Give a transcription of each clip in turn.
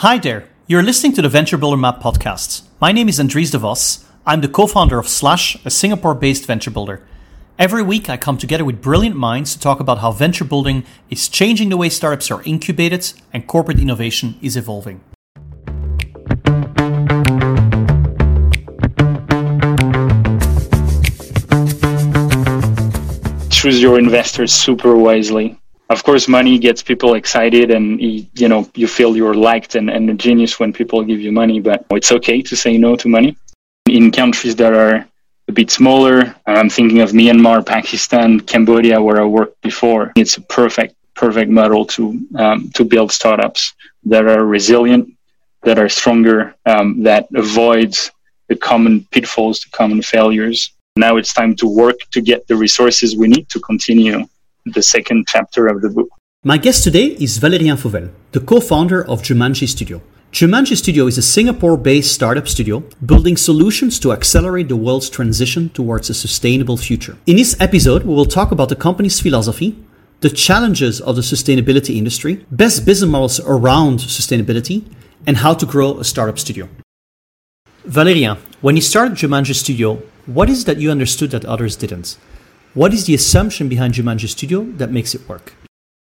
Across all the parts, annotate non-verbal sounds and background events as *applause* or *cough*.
Hi there. You're listening to the Venture Builder Map podcast. My name is Andries de Vos. I'm the co-founder of Slash, a Singapore-based venture builder. Every week I come together with brilliant minds to talk about how venture building is changing the way startups are incubated and corporate innovation is evolving. Choose your investors super wisely of course money gets people excited and you know you feel you're liked and, and a genius when people give you money but it's okay to say no to money. In countries that are a bit smaller i'm thinking of myanmar pakistan cambodia where i worked before. It's a perfect perfect model to um, to build startups that are resilient that are stronger um, that avoids the common pitfalls the common failures. Now it's time to work to get the resources we need to continue the second chapter of the book. My guest today is Valerian Fauvel, the co-founder of Jumanji Studio. Jumanji Studio is a Singapore-based startup studio building solutions to accelerate the world's transition towards a sustainable future. In this episode, we will talk about the company's philosophy, the challenges of the sustainability industry, best business models around sustainability, and how to grow a startup studio. Valerian, when you started Jumanji Studio, what is it that you understood that others didn't? What is the assumption behind Jumanji Studio that makes it work?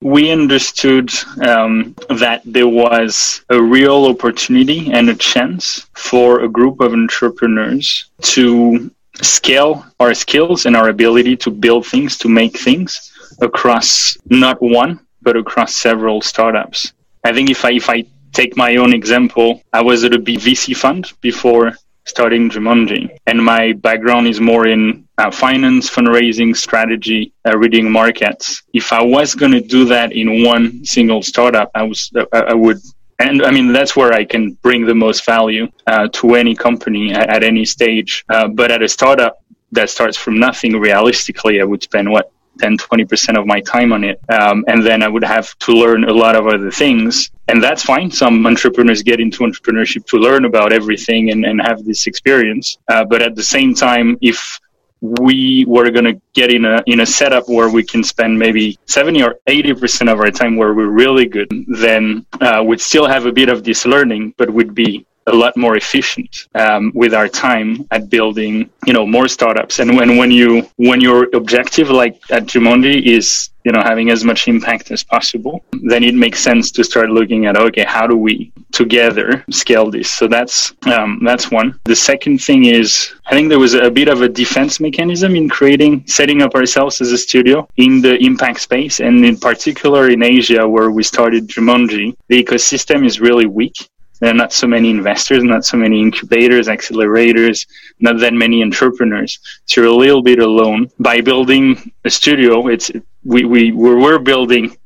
We understood um, that there was a real opportunity and a chance for a group of entrepreneurs to scale our skills and our ability to build things, to make things across not one, but across several startups. I think if I, if I take my own example, I was at a VC fund before starting Jumanji. And my background is more in uh, finance, fundraising, strategy, uh, reading markets. If I was going to do that in one single startup, I was, uh, I would and I mean that's where I can bring the most value uh, to any company at, at any stage. Uh, but at a startup that starts from nothing, realistically, I would spend what 10 20% of my time on it um, and then i would have to learn a lot of other things. And that's fine. Some entrepreneurs get into entrepreneurship to learn about everything and, and have this experience. Uh, but at the same time if we were going to get in a in a setup where we can spend maybe 70 or 80 percent of our time where we're really good then uh, we'd still have a bit of this learning but we'd be a lot more efficient um, with our time at building, you know, more startups. And when, when you when your objective, like at Jumanji, is you know having as much impact as possible, then it makes sense to start looking at okay, how do we together scale this? So that's um, that's one. The second thing is I think there was a bit of a defense mechanism in creating, setting up ourselves as a studio in the impact space, and in particular in Asia where we started Jumanji, the ecosystem is really weak there are not so many investors, not so many incubators, accelerators, not that many entrepreneurs. So you're a little bit alone. By building a studio, it's we we we're building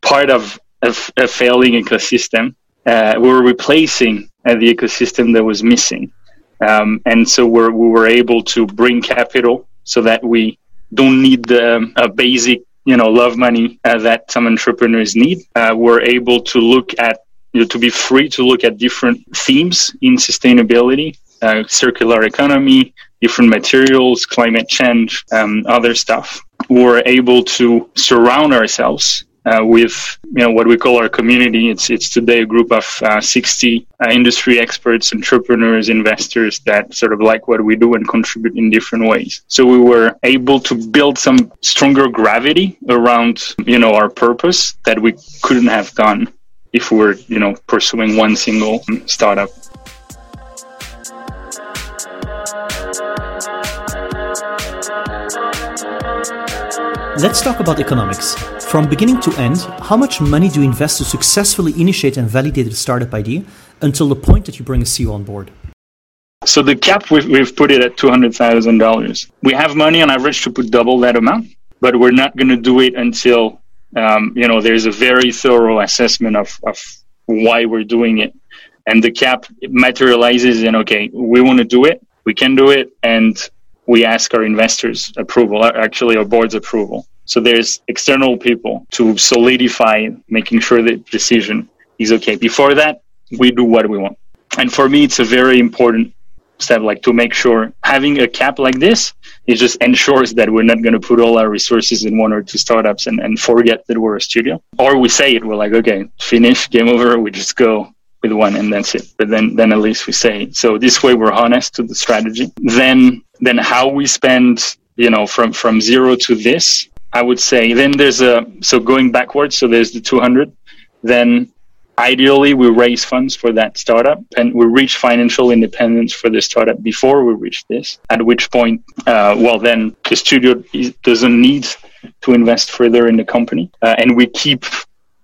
part of a, a failing ecosystem. Uh, we're replacing uh, the ecosystem that was missing, um, and so we're, we were able to bring capital so that we don't need the a basic you know love money uh, that some entrepreneurs need. Uh, we're able to look at you know, to be free to look at different themes in sustainability, uh, circular economy, different materials, climate change, um, other stuff. We're able to surround ourselves uh, with you know what we call our community. It's it's today a group of uh, 60 uh, industry experts, entrepreneurs, investors that sort of like what we do and contribute in different ways. So we were able to build some stronger gravity around you know our purpose that we couldn't have done if we're you know pursuing one single startup. Let's talk about economics. From beginning to end, how much money do you invest to successfully initiate and validate a startup idea until the point that you bring a CEO on board? So the cap we've, we've put it at two hundred thousand dollars. We have money on average to put double that amount, but we're not going to do it until um, you know, there's a very thorough assessment of, of why we're doing it. And the cap materializes in, okay, we want to do it, we can do it, and we ask our investors approval, actually our board's approval. So there's external people to solidify making sure that decision is okay. Before that, we do what we want. And for me, it's a very important step, like to make sure having a cap like this it just ensures that we're not going to put all our resources in one or two startups and, and forget that we're a studio. Or we say it, we're like, okay, finish, game over, we just go with one and that's it. But then, then at least we say, so this way we're honest to the strategy. Then, then how we spend, you know, from, from zero to this, I would say then there's a, so going backwards. So there's the 200, then ideally we raise funds for that startup and we reach financial independence for the startup before we reach this at which point uh, well then the studio doesn't need to invest further in the company uh, and we keep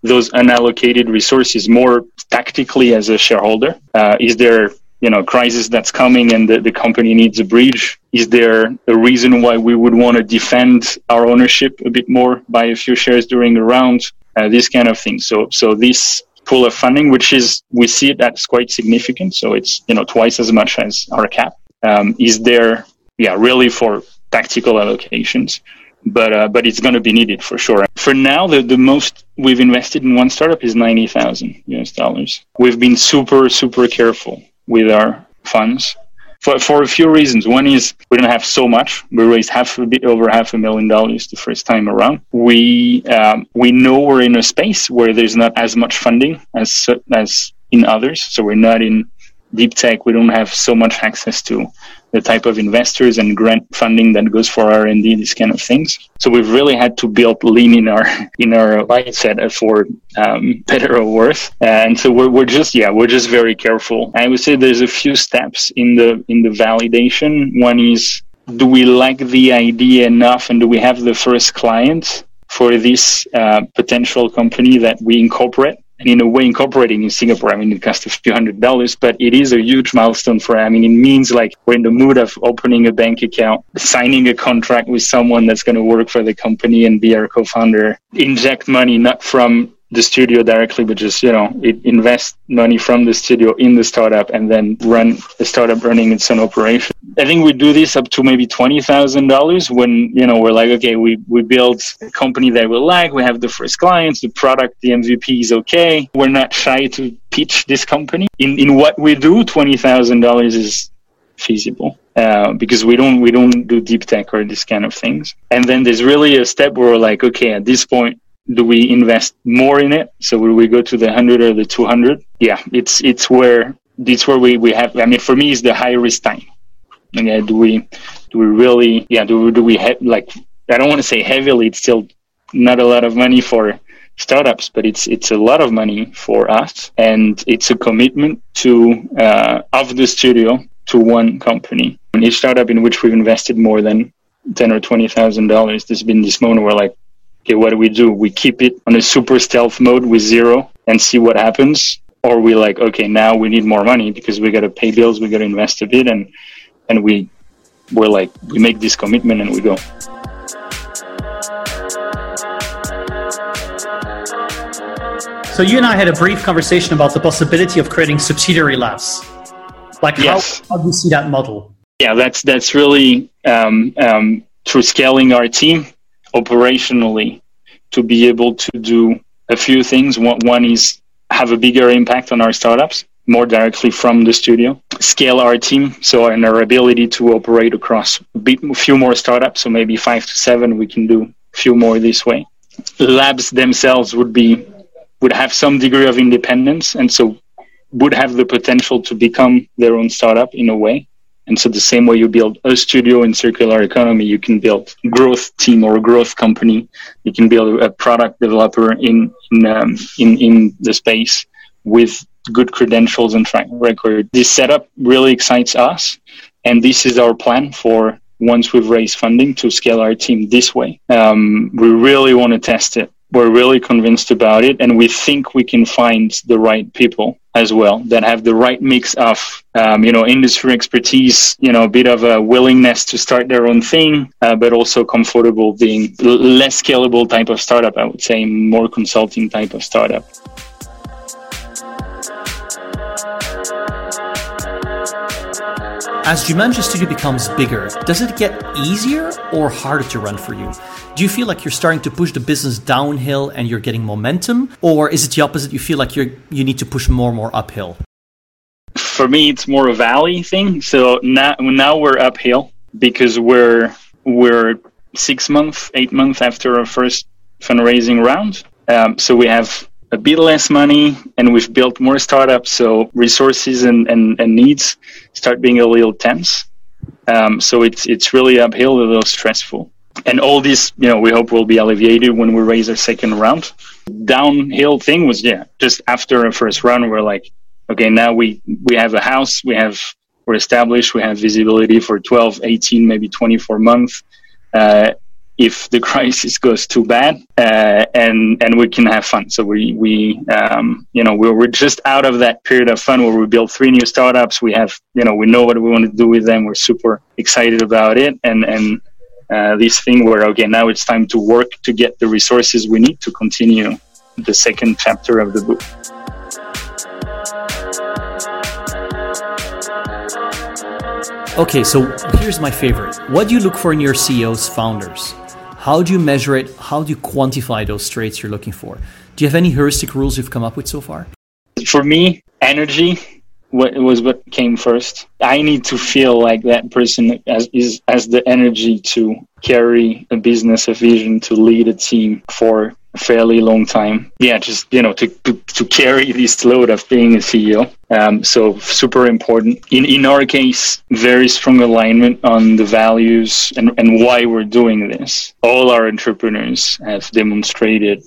those unallocated resources more tactically as a shareholder? Uh, is there you know crisis that's coming and the, the company needs a bridge? Is there a reason why we would want to defend our ownership a bit more, by a few shares during the round? Uh, this kind of thing. So so this pool of funding, which is we see it that's quite significant. So it's you know twice as much as our cap. Um, is there yeah really for tactical allocations? but uh, but it's going to be needed for sure. For now, the, the most we've invested in one startup is ninety thousand US dollars. We've been super super careful with our funds for for a few reasons. One is we don't have so much. We raised half a bit over half a million dollars the first time around. We um, we know we're in a space where there's not as much funding as as in others. So we're not in deep tech. We don't have so much access to the type of investors and grant funding that goes for R&D, these kind of things. So we've really had to build lean in our *laughs* in our mindset for um, *laughs* better or worse. And so we're, we're just yeah we're just very careful. I would say there's a few steps in the in the validation. One is do we like the idea enough, and do we have the first client for this uh, potential company that we incorporate? And in a way incorporating in Singapore, I mean, it costs a few hundred dollars, but it is a huge milestone for, I mean, it means like we're in the mood of opening a bank account, signing a contract with someone that's going to work for the company and be our co-founder, inject money, not from the studio directly, but just, you know, it invest money from the studio in the startup and then run the startup running its own operation. I think we do this up to maybe twenty thousand dollars when you know we're like, okay, we we build a company that we like, we have the first clients, the product, the MVP is okay. We're not shy to pitch this company. In in what we do, twenty thousand dollars is feasible. Uh, because we don't we don't do deep tech or this kind of things. And then there's really a step where we're like, okay, at this point, do we invest more in it? So will we go to the hundred or the two hundred? Yeah, it's it's where it's where we, we have. I mean, for me, it's the high risk time. Okay, do we do we really? Yeah, do we, do we have like? I don't want to say heavily. It's still not a lot of money for startups, but it's it's a lot of money for us, and it's a commitment to uh, of the studio to one company. And each startup in which we've invested more than ten or twenty thousand dollars, there's been this moment where like okay, what do we do? We keep it on a super stealth mode with zero and see what happens. Or we like, okay, now we need more money because we got to pay bills, we got to invest a bit, and and we we're like we make this commitment and we go. So you and I had a brief conversation about the possibility of creating subsidiary labs. Like yes. how, how do you see that model? Yeah, that's that's really um, um, through scaling our team operationally to be able to do a few things. One, is have a bigger impact on our startups more directly from the studio, scale our team, so and our ability to operate across a few more startups, so maybe five to seven, we can do a few more this way. Labs themselves would be would have some degree of independence, and so would have the potential to become their own startup in a way. And so the same way you build a studio in circular economy, you can build growth team or a growth company. You can build a product developer in in um, in, in the space with good credentials and track record. This setup really excites us, and this is our plan for once we've raised funding to scale our team this way. Um, we really want to test it we're really convinced about it and we think we can find the right people as well that have the right mix of um, you know industry expertise you know a bit of a willingness to start their own thing uh, but also comfortable being less scalable type of startup i would say more consulting type of startup As Jumanji Studio becomes bigger, does it get easier or harder to run for you? Do you feel like you're starting to push the business downhill and you're getting momentum, or is it the opposite? You feel like you you need to push more and more uphill. For me, it's more a valley thing. So now now we're uphill because we're we're six months, eight months after our first fundraising round. Um, so we have a bit less money and we've built more startups. So resources and, and, and needs start being a little tense. Um, so it's, it's really uphill, a little stressful. And all this, you know, we hope will be alleviated when we raise our second round. Downhill thing was, yeah, just after our first round, we're like, okay, now we, we have a house, we have, we're established, we have visibility for 12, 18, maybe 24 months. Uh, if the *laughs* crisis goes too bad uh, and and we can have fun. So we we um, you know we're, just out of that period of fun where we build three new startups. We have you know we know what we want to do with them. We're super excited about it. And and uh, this thing where okay now it's time to work to get the resources we need to continue the second chapter of the book. Okay, so here's my favorite. What do you look for in your CEOs, founders? How do you measure it? How do you quantify those traits you're looking for? Do you have any heuristic rules you've come up with so far? For me, energy was what came first. I need to feel like that person has, is, has the energy to carry a business, a vision, to lead a team for a fairly long time. Yeah, just you know to to, to carry this load of being a CEO. Um, so super important. In in our case, very strong alignment on the values and and why we're doing this. All our entrepreneurs have demonstrated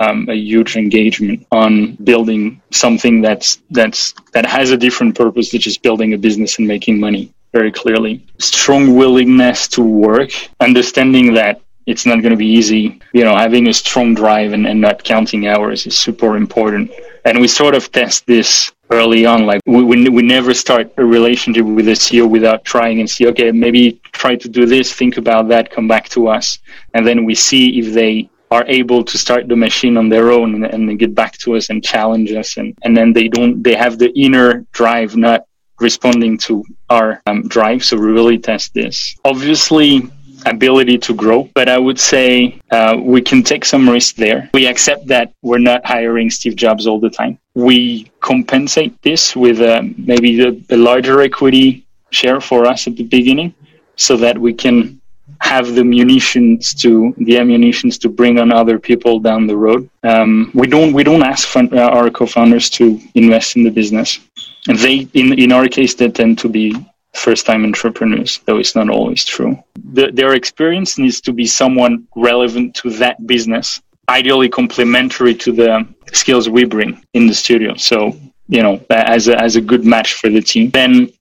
um, a huge engagement on building something that's that's that has a different purpose than just building a business and making money very clearly strong willingness to work understanding that it's not going to be easy. You know, having a strong drive and, and not counting hours is super important. And we sort of test this early on. Like we, we, we never start a relationship with a CEO without trying and see, okay, maybe try to do this, think about that, come back to us. And then we see if they are able to start the machine on their own and, and get back to us and challenge us. And, and then they don't, they have the inner drive, not responding to our um, drive. So we really test this. Obviously, ability to grow. But I would say uh, we can take some risk there. We accept that we're not hiring Steve Jobs all the time. We compensate this with uh, maybe a, larger equity share for us at the beginning so that we can have the munitions to the ammunitions to bring on other people down the road. Um, we don't we don't ask uh, our co-founders to invest in the business, and they in in our case they tend to be first time entrepreneurs, though it's not always true. The, their experience needs to be someone relevant to that business, ideally complementary to the skills we bring in the studio. So, you know, as a, as a good match for the team. Then,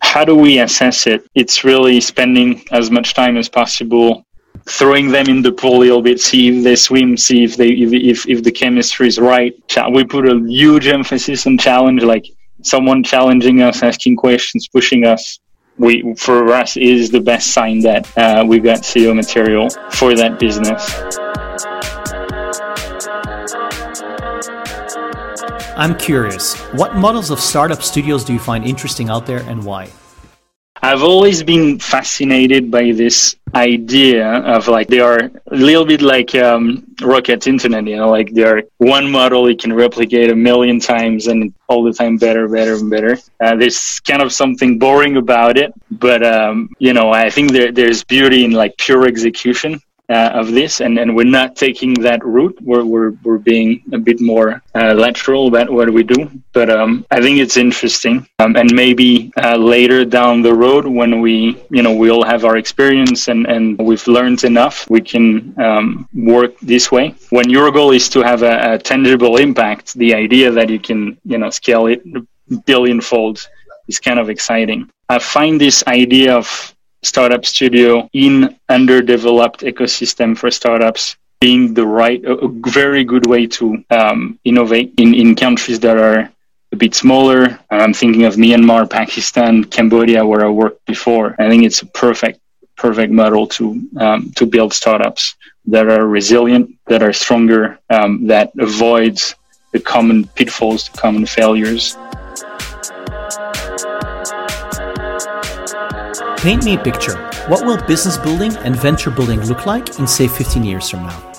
how do we assess it? It's really spending as much time as possible throwing them in the pool a little bit, see if they swim, see if they if if, if the chemistry is right. We put a huge emphasis on challenge, like someone challenging us, asking questions, pushing us, we for us is the best sign that uh, we got CEO material for that business. I'm curious, what models of startup studios do you find interesting out there and why? I've always been fascinated by this idea of like they are a little bit like um, Rocket Internet, you know, like they are one model you can replicate a million times and all the time better, better, and better. Uh, there's kind of something boring about it, but um, you know, I think there, there's beauty in like pure execution uh, of this, and, and we're not taking that route. We're, we're, we're being a bit more uh, lateral about what we do. But um, I think it's interesting. Um, and maybe uh, later down the road, when we, you know, we all have our experience and, and we've learned enough, we can um, work this way. When your goal is to have a, a tangible impact, the idea that you can, you know, scale it billionfold is kind of exciting. I find this idea of startup studio in underdeveloped ecosystem for startups being the right a, very good way to um, innovate in, in countries that are a bit smaller. I'm thinking of myanmar pakistan cambodia where i worked before. I think it's a perfect perfect model to um, to build startups that are resilient that are stronger um, that avoids the common pitfalls the common failures Paint me a picture. What will business building and venture building look like in, say, 15 years from now?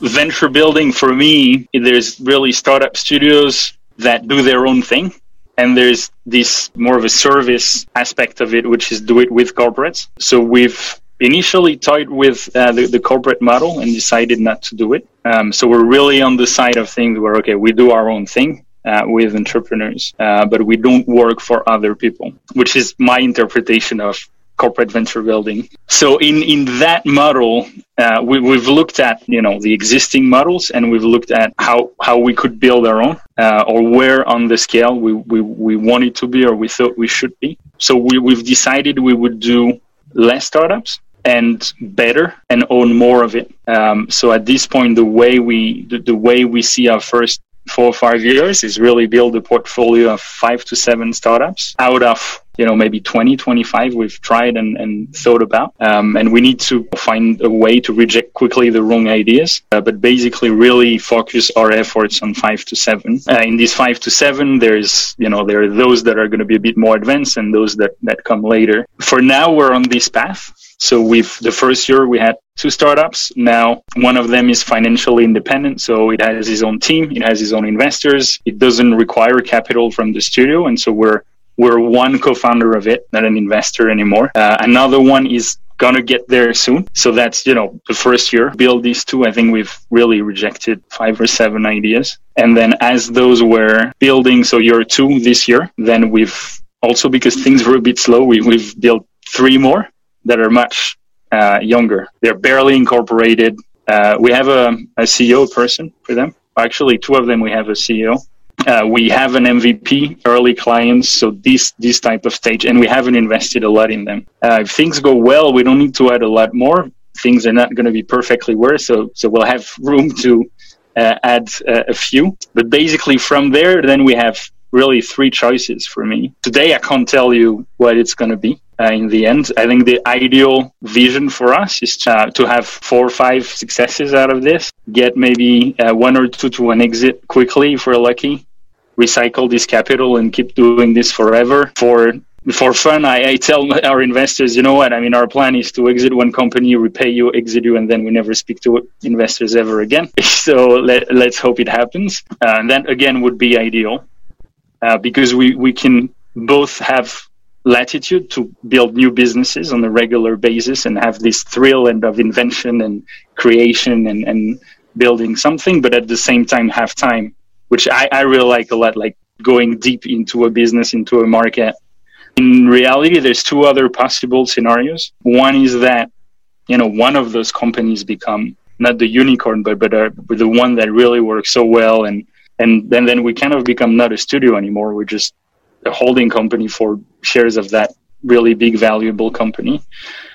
Venture building for me, there's really startup studios that do their own thing. And there's this more of a service aspect of it, which is do it with corporates. So we've initially toyed with uh, the, the corporate model and decided not to do it. Um, so we're really on the side of things where, okay, we do our own thing. Uh, with entrepreneurs, uh, but we don't work for other people, which is my interpretation of corporate venture building. So in in that model, uh, we, we've looked at you know the existing models and we've looked at how how we could build our own uh, or where on the scale we, we we wanted to be or we thought we should be. So we, we've decided we would do less startups and better and own more of it. Um, so at this point, the way we the, the way we see our first four or five years is really build a portfolio of five to seven startups out of you know maybe 20 25 we've tried and, and thought about. Um, and we need to find a way to reject quickly the wrong ideas uh, but basically really focus our efforts on five to seven. Uh, in these five to seven there's you know there are those that are going to be a bit more advanced and those that that come later. For now we're on this path so we've the first year we had two startups. Now one of them is financially independent, so it has its own team, it has its own investors. It doesn't require capital from the studio, and so we're we're one co-founder of it, not an investor anymore. Uh, another one is gonna get there soon. So that's you know the first year. Build these two. I think we've really rejected five or seven ideas, and then as those were building, so year two this year, then we've also because things were a bit slow, we, we've built three more that are much uh, younger. They're barely incorporated. Uh, we have a, a, CEO person for them. Actually, two of them we have a CEO. Uh, we have an MVP, early clients, so this this type of stage, and we haven't invested a lot in them. Uh, if things go well, we don't need to add a lot more. Things are not going to be perfectly worse, so so we'll have room to uh, add uh, a few. But basically, from there, then we have really three choices for me. Today, I can't tell you what it's going to be uh, in the end. I think the ideal vision for us is to, to have four or five successes out of this, get maybe uh, one or two to an exit quickly if we're lucky, recycle this capital and keep doing this forever. For for fun, I, I tell *laughs* our investors, you know what? I mean, our plan is to exit one company, repay you, exit you, and then we never speak to investors ever again. *laughs* so let, let's hope it happens. Uh, and that again would be ideal uh, because we, we can both have latitude to build new businesses on a regular basis and have this thrill and of invention and creation and, and building something, but at the same time have time, which I, I really like a lot, like going deep into a business, into a market. In reality, there's two other possible scenarios. One is that, you know, one of those companies become not the unicorn, but, but, uh, the one that really works so well and and then, then we kind of become not a studio anymore. We're just a holding company for shares of that really big valuable company.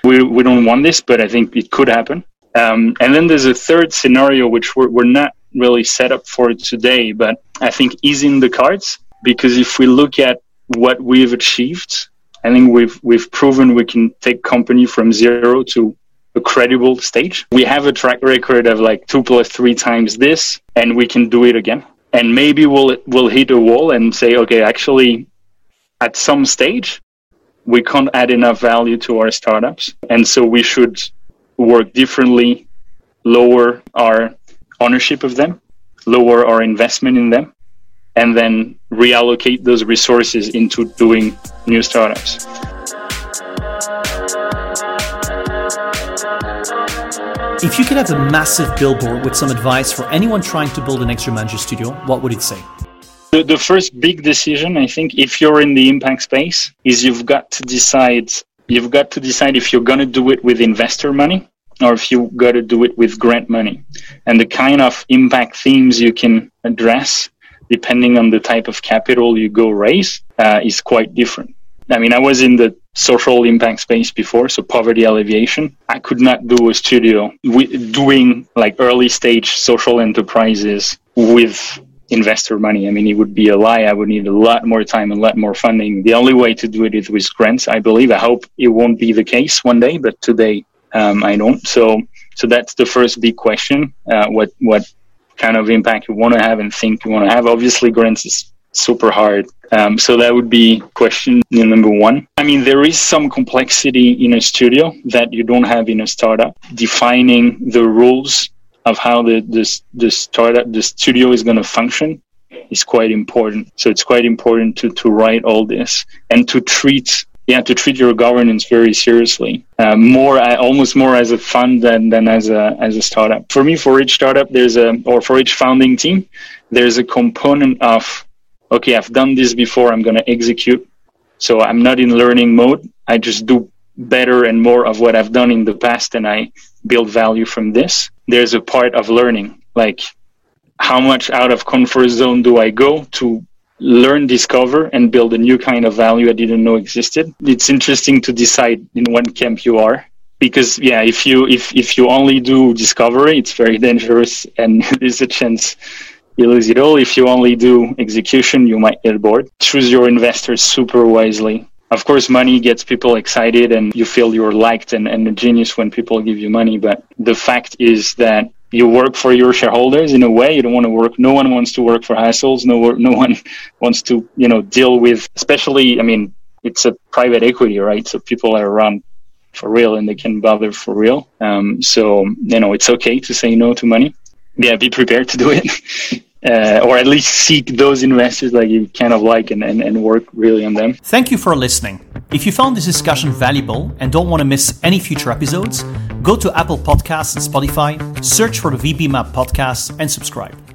We, we don't want this, but I think it could happen. Um, and then there's a third scenario which we're, we're not really set up for today, but I think is in the cards because if we look at what we've achieved, I think we've we've proven we can take company from zero to a credible stage. We have a track record of like two plus three times this, and we can do it again. And maybe we'll we'll hit a wall and say, okay, actually, at some stage, we can't add enough value to our startups. And so we should work differently, lower our ownership of them, lower our investment in them, and then reallocate those resources into doing new startups. If you could have a massive billboard with some advice for anyone trying to build an extra manager studio, what would it say? The, the first big decision, I think, if you're in the impact space, is you've got to decide. You've got to decide if you're going to do it with investor money or if you got to do it with grant money. And the kind of impact themes you can address, depending on the type of capital you go raise, uh, is quite different. I mean, I was in the social impact space before, so poverty alleviation. I could not do a studio doing like early stage social enterprises with investor money. I mean, it would be a lie. I would need a lot more time and a lot more funding. The only way to do it is with grants, I believe. I hope it won't be the case one day, but today um, I don't. So, so that's the first big question. Uh, what what kind of impact you want to have and think you want to have? Obviously, grants is super hard. Um, so that would be question number one. I mean, there is some complexity in a studio that you don't have in a startup. Defining the rules of how the the, the startup the studio is going to function is quite important. So it's quite important to to write all this and to treat yeah to treat your governance very seriously. Uh, more uh, almost more as a fund than, than as a as a startup. For me for each startup there's a or for each founding team there's a component of okay i've done this before i'm going to execute. So i'm not in learning mode. I just do better and more of what i've done in the past and i build value from this there's a part of learning like how much out of comfort zone do i go to learn, discover, and build a new kind of value I didn't know existed. It's interesting to decide in what camp you are because yeah, if you if if you only do discovery, it's very *laughs* dangerous, and *laughs* there's a chance you lose it all. If you only do execution, you might get bored. Choose your investors super wisely. Of course, money gets people excited and you feel you're liked and, and a genius when people give you money. But the fact is that you work for your shareholders in a way. You don't want to work no one wants to work for hassles. No no one *laughs* wants to you know deal with especially i mean it's a private equity right? So people are around for real and they can bother for real. Um, so you know it's okay to say no to money. Yeah be prepared to do it *laughs* uh, or at least seek those investors that you kind of like and, and, and work really on them. Thank you for listening. If you found this discussion valuable and don't want to miss any future episodes, go to Apple Podcasts and Spotify, search for the VB Map podcast, and subscribe.